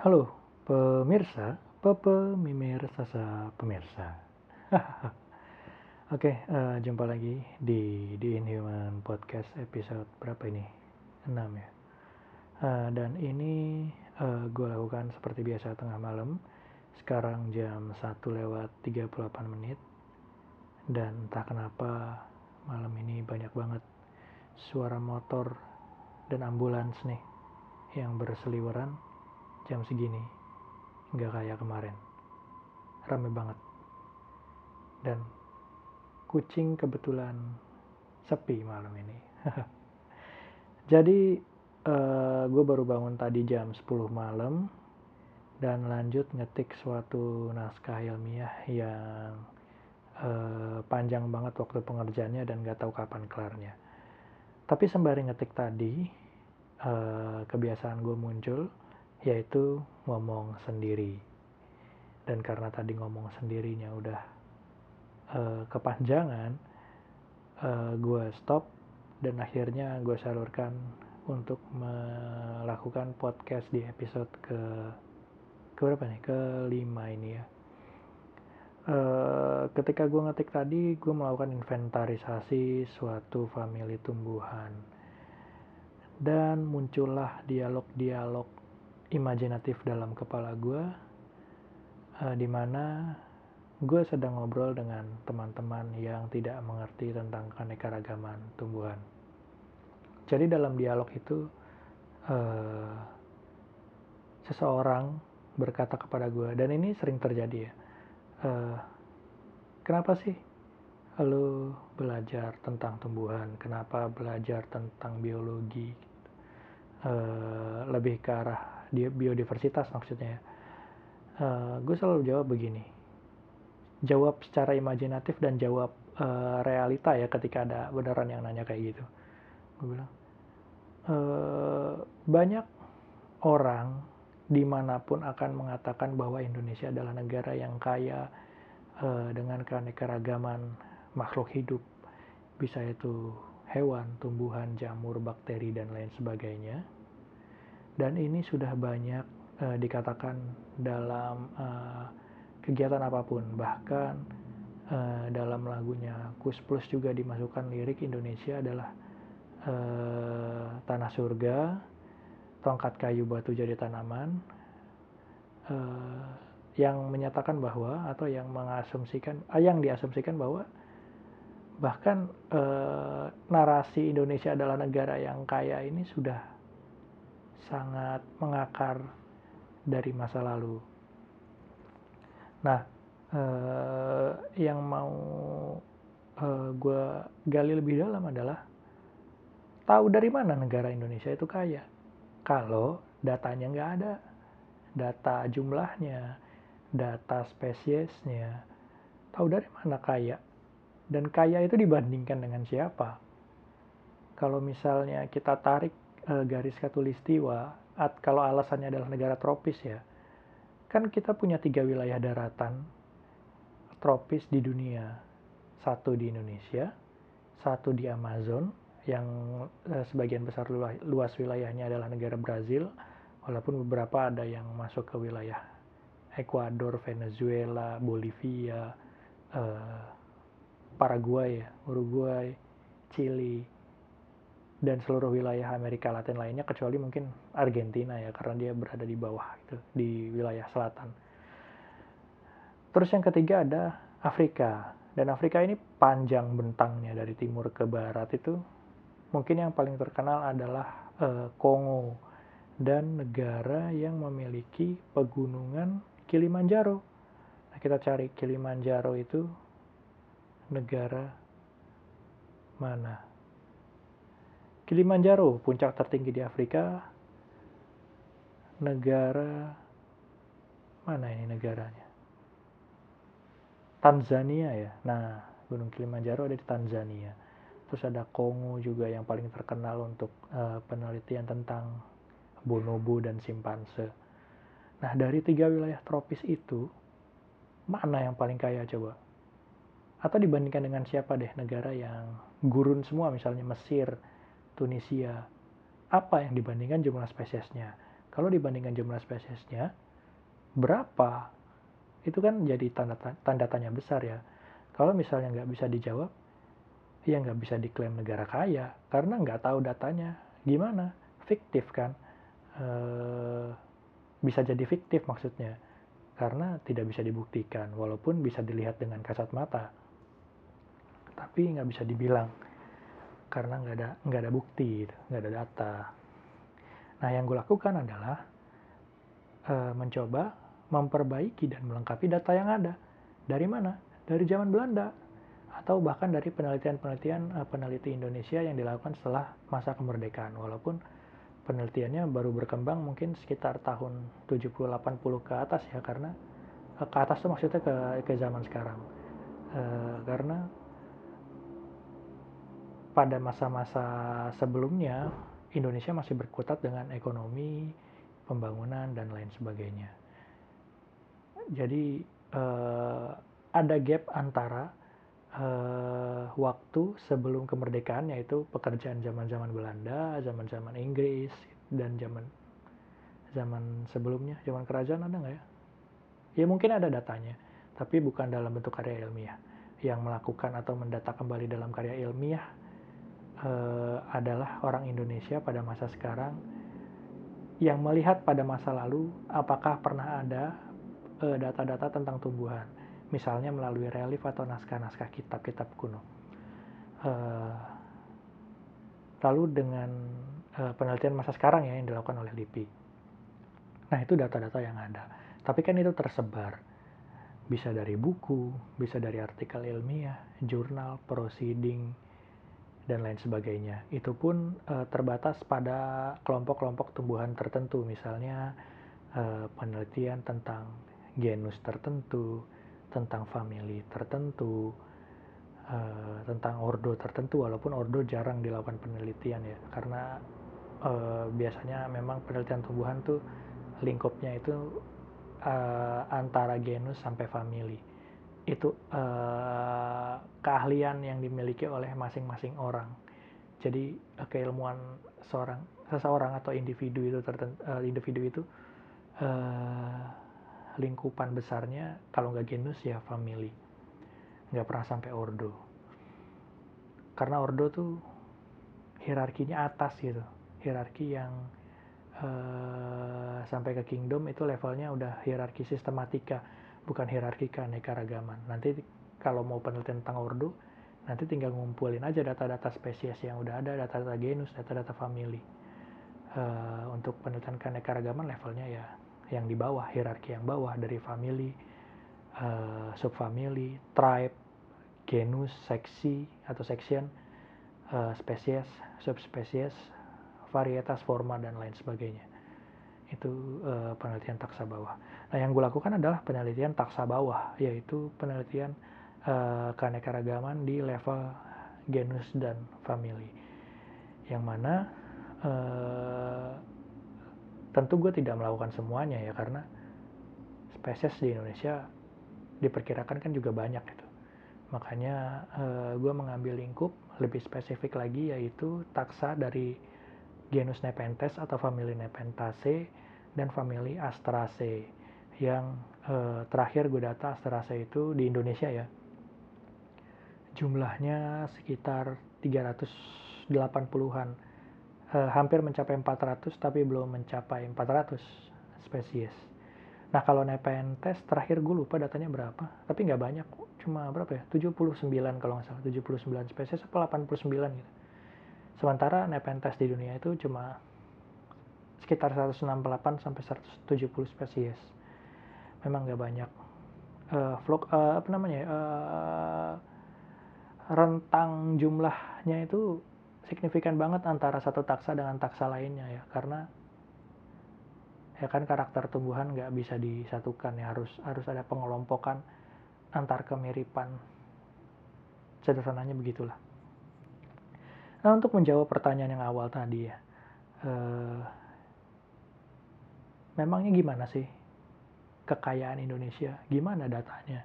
Halo pemirsa, pepe mimir sasa pemirsa. Oke, uh, jumpa lagi di di Inhuman Podcast episode berapa ini? 6 ya. Uh, dan ini uh, gue lakukan seperti biasa tengah malam. Sekarang jam 1 lewat 38 menit. Dan entah kenapa malam ini banyak banget suara motor dan ambulans nih yang berseliweran jam segini nggak kayak kemarin. Rame banget. Dan kucing kebetulan sepi malam ini. Jadi uh, eh, gue baru bangun tadi jam 10 malam dan lanjut ngetik suatu naskah ilmiah yang uh, panjang banget waktu pengerjaannya dan gak tahu kapan kelarnya. Tapi sembari ngetik tadi, uh, kebiasaan gue muncul yaitu ngomong sendiri. Dan karena tadi ngomong sendirinya udah uh, kepanjangan, uh, eh, gue stop dan akhirnya gue salurkan untuk melakukan podcast di episode ke ke berapa nih? Ke lima ini ya. Uh, ketika gue ngetik tadi, gue melakukan inventarisasi suatu famili tumbuhan. Dan muncullah dialog-dialog imajinatif dalam kepala gue uh, di mana gue sedang ngobrol dengan teman-teman yang tidak mengerti tentang keanekaragaman tumbuhan. Jadi dalam dialog itu uh, seseorang berkata kepada gue dan ini sering terjadi ya. Uh, kenapa sih lo belajar tentang tumbuhan? Kenapa belajar tentang biologi? Uh, lebih ke arah biodiversitas maksudnya uh, gue selalu jawab begini. Jawab secara imajinatif dan jawab uh, realita ya ketika ada beneran yang nanya kayak gitu. Gue bilang uh, banyak orang di mana pun akan mengatakan bahwa Indonesia adalah negara yang kaya uh, dengan keanekaragaman makhluk hidup. Bisa itu hewan, tumbuhan, jamur, bakteri dan lain sebagainya. Dan ini sudah banyak uh, dikatakan dalam uh, kegiatan apa pun. Bahkan uh, dalam lagunya Kus Plus juga dimasukkan lirik Indonesia adalah uh, tanah surga tongkat kayu batu jadi tanaman uh, yang menyatakan bahwa atau yang mengasumsikan uh, yang diasumsikan bahwa bahkan uh, narasi Indonesia adalah negara yang kaya ini sudah sangat mengakar dari masa lalu. Nah, eh, yang mau eh, gue gali lebih dalam adalah tahu dari mana negara Indonesia itu kaya. Kalau datanya nggak ada, data jumlahnya, data spesiesnya, tahu dari mana kaya. Dan kaya itu dibandingkan dengan siapa? Kalau misalnya kita tarik uh, garis katulistiwa, at, kalau alasannya adalah negara tropis ya, kan kita punya tiga wilayah daratan tropis di dunia. Satu di Indonesia, satu di Amazon, yang uh, sebagian besar luas wilayahnya adalah negara Brazil, walaupun beberapa ada yang masuk ke wilayah Ekuador, Venezuela, Bolivia, uh, Paraguay, Uruguay, Chili, dan seluruh wilayah Amerika Latin lainnya kecuali mungkin Argentina ya karena dia berada di bawah itu di wilayah selatan. Terus yang ketiga ada Afrika dan Afrika ini panjang bentangnya dari timur ke barat itu mungkin yang paling terkenal adalah uh, Kongo dan negara yang memiliki pegunungan Kilimanjaro. Nah, kita cari Kilimanjaro itu negara mana? Kilimanjaro, puncak tertinggi di Afrika, negara mana ini negaranya? Tanzania ya. Nah, Gunung Kilimanjaro ada di Tanzania. Terus ada Kongo juga yang paling terkenal untuk uh, penelitian tentang bonobo dan simpanse. Nah, dari tiga wilayah tropis itu, mana yang paling kaya coba? Atau dibandingkan dengan siapa deh negara yang gurun semua, misalnya Mesir, Tunisia, apa yang dibandingkan jumlah spesiesnya. Kalau dibandingkan jumlah spesiesnya, berapa? Itu kan jadi tanda, tanda tanya besar ya. Kalau misalnya nggak bisa dijawab, ya nggak bisa diklaim negara kaya karena nggak tahu datanya. Gimana? Fiktif kan? E, bisa jadi fiktif maksudnya karena tidak bisa dibuktikan walaupun bisa dilihat dengan kasat mata tapi nggak bisa dibilang karena nggak ada nggak ada bukti nggak ada data. Nah yang gue lakukan adalah e, mencoba memperbaiki dan melengkapi data yang ada. Dari mana? Dari zaman Belanda atau bahkan dari penelitian-penelitian e, peneliti Indonesia yang dilakukan setelah masa kemerdekaan. Walaupun penelitiannya baru berkembang mungkin sekitar tahun 70-80 ke atas ya karena eh, ke atas tuh maksudnya ke ke zaman sekarang. E, karena pada masa-masa sebelumnya Indonesia masih berkutat dengan ekonomi pembangunan dan lain sebagainya jadi e, ada gap antara uh, waktu sebelum kemerdekaan yaitu pekerjaan zaman-zaman Belanda, zaman-zaman Inggris dan zaman zaman sebelumnya, zaman kerajaan ada nggak ya? Ya mungkin ada datanya, tapi bukan dalam bentuk karya ilmiah. Yang melakukan atau mendata kembali dalam karya ilmiah uh, adalah orang Indonesia pada masa sekarang yang melihat pada masa lalu apakah pernah ada eh, data-data tentang tumbuhan misalnya melalui relief atau naskah-naskah kitab-kitab kuno. Uh, lalu dengan uh, penelitian masa sekarang ya yang dilakukan oleh LIPI. Nah itu data-data yang ada. Tapi kan itu tersebar. Bisa dari buku, bisa dari artikel ilmiah, jurnal, proceeding, dan lain sebagainya. Itu pun uh, terbatas pada kelompok-kelompok tumbuhan tertentu, misalnya uh, penelitian tentang genus tertentu, tentang family tertentu, uh, tentang ordo tertentu, walaupun ordo jarang dilakukan penelitian ya, karena uh, biasanya memang penelitian tumbuhan tuh lingkupnya itu uh, antara genus sampai family. Itu uh, keahlian yang dimiliki oleh masing-masing orang. Jadi uh, keilmuan seorang seseorang atau individu itu tertentu, uh, individu itu uh, lingkupan besarnya kalau nggak genus ya family. Nggak pernah sampai ordo. Karena ordo tuh hierarkinya atas gitu. Hierarki yang uh, sampai ke kingdom itu levelnya udah hierarki sistematika bukan hierarki keanekaragaman. Nanti kalau mau penelitian tentang ordo nanti tinggal ngumpulin aja data-data spesies yang udah ada data-data genus data-data family uh, untuk penelitian keanekaragaman levelnya ya yang di bawah hierarki yang bawah dari family uh, subfamily tribe genus seksi atau section uh, spesies subspesies varietas forma dan lain sebagainya itu uh, penelitian taksa bawah. Nah yang gue lakukan adalah penelitian taksa bawah yaitu penelitian uh, keanekaragaman di level genus dan family yang mana uh, tentu gue tidak melakukan semuanya ya karena spesies di Indonesia diperkirakan kan juga banyak gitu. Makanya uh, gue mengambil lingkup lebih spesifik lagi yaitu taksa dari genus Nepenthes atau famili Nepenthaceae dan famili Astraceae yang uh, terakhir gue data Astraceae itu di Indonesia ya jumlahnya sekitar 380-an uh, hampir mencapai 400 tapi belum mencapai 400 spesies. Nah kalau Nepenthes terakhir gue lupa datanya berapa, tapi nggak banyak, cuma berapa ya? 79 kalau nggak salah, 79 spesies atau 89 gitu. Sementara Nepenthes di dunia itu cuma sekitar 168 sampai 170 spesies. Memang nggak banyak. Uh, vlog, uh, apa namanya? Uh, rentang jumlahnya itu signifikan banget antara satu taksa dengan taksa lainnya ya karena ya kan karakter tumbuhan nggak bisa disatukan ya harus harus ada pengelompokan antar kemiripan sederhananya begitulah nah untuk menjawab pertanyaan yang awal tadi ya eh, memangnya gimana sih kekayaan Indonesia gimana datanya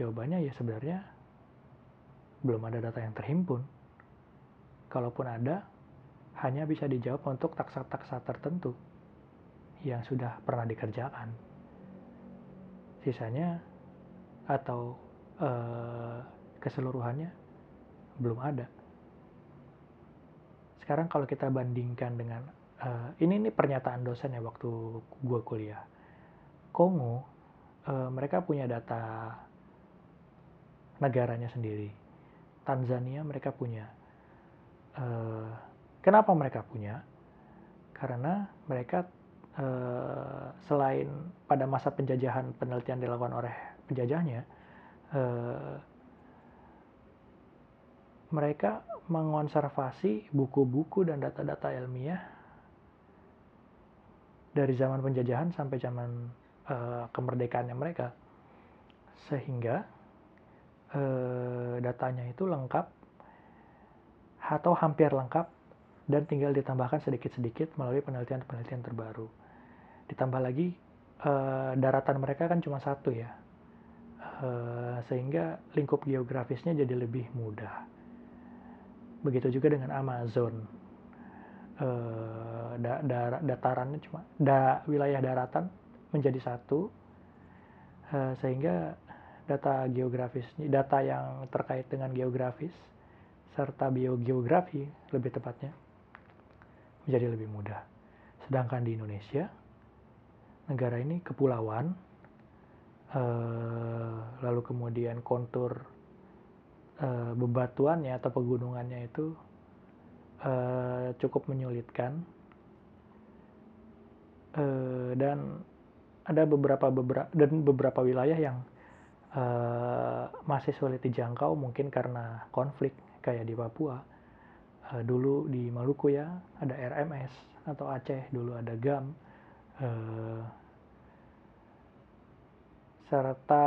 jawabannya ya sebenarnya belum ada data yang terhimpun kalaupun ada hanya bisa dijawab untuk taksa-taksa tertentu yang sudah pernah dikerjakan. Sisanya atau uh, keseluruhannya belum ada. Sekarang kalau kita bandingkan dengan uh, ini ini pernyataan dosen ya waktu gue kuliah. Kongo uh, mereka punya data negaranya sendiri. Tanzania mereka punya. Uh, kenapa mereka punya? Karena mereka uh, selain pada masa penjajahan penelitian dilakukan oleh penjajahnya, uh, mereka mengonservasi buku-buku dan data-data ilmiah dari zaman penjajahan sampai zaman uh, kemerdekaannya mereka sehingga uh, datanya itu lengkap atau hampir lengkap dan tinggal ditambahkan sedikit-sedikit melalui penelitian-penelitian terbaru. Ditambah lagi uh, daratan mereka kan cuma satu ya, uh, sehingga lingkup geografisnya jadi lebih mudah. Begitu juga dengan Amazon. Uh, da, da, datarannya cuma da, wilayah daratan menjadi satu uh, sehingga data geografis data yang terkait dengan geografis serta biogeografi lebih tepatnya menjadi lebih mudah. Sedangkan di Indonesia negara ini kepulauan uh, lalu kemudian kontur uh, bebatuannya atau pegunungannya itu uh, cukup menyulitkan. Uh, dan ada beberapa beberapa dan beberapa wilayah yang masih sulit dijangkau mungkin karena konflik kayak di Papua. Dulu di Maluku ya ada RMS atau Aceh dulu ada GAM serta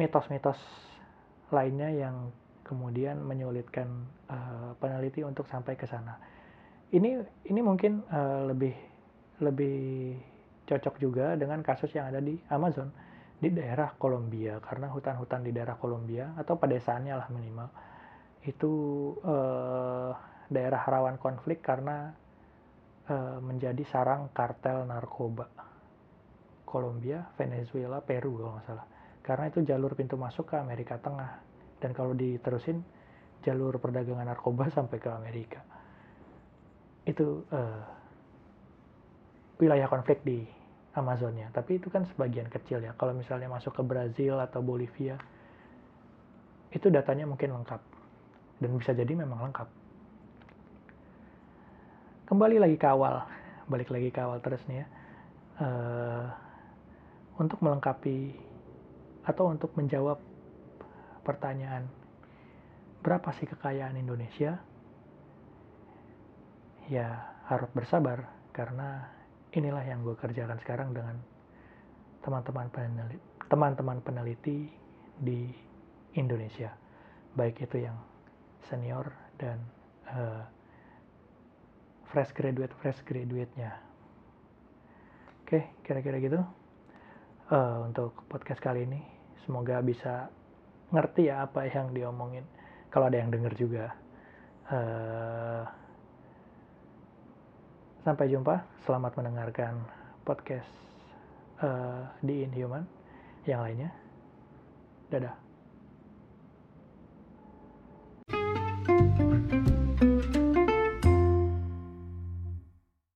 mitos-mitos lainnya yang kemudian menyulitkan uh, peneliti untuk sampai ke sana. Ini ini mungkin uh, lebih lebih cocok juga dengan kasus yang ada di Amazon di daerah Kolombia karena hutan-hutan di daerah Kolombia atau pedesaannya lah minimal itu uh, daerah rawan konflik karena uh, menjadi sarang kartel narkoba. Kolombia, Venezuela, Peru kalau nggak salah. Karena itu jalur pintu masuk ke Amerika Tengah dan kalau diterusin jalur perdagangan narkoba sampai ke Amerika. Itu uh, wilayah konflik di Amazonia tapi itu kan sebagian kecil ya. Kalau misalnya masuk ke Brazil atau Bolivia itu datanya mungkin lengkap. Dan bisa jadi memang lengkap. Kembali lagi ke awal. Balik lagi ke awal terus nih ya. Uh, untuk melengkapi atau untuk menjawab pertanyaan berapa sih kekayaan Indonesia? Ya harap bersabar karena inilah yang gue kerjakan sekarang dengan teman-teman peneliti, teman-teman peneliti di Indonesia, baik itu yang senior dan uh, fresh graduate fresh graduate-nya. Oke, kira-kira gitu uh, untuk podcast kali ini. Semoga bisa ngerti ya apa yang diomongin. Kalau ada yang denger juga. Uh, sampai jumpa. Selamat mendengarkan podcast uh, di Inhuman. Yang lainnya. Dadah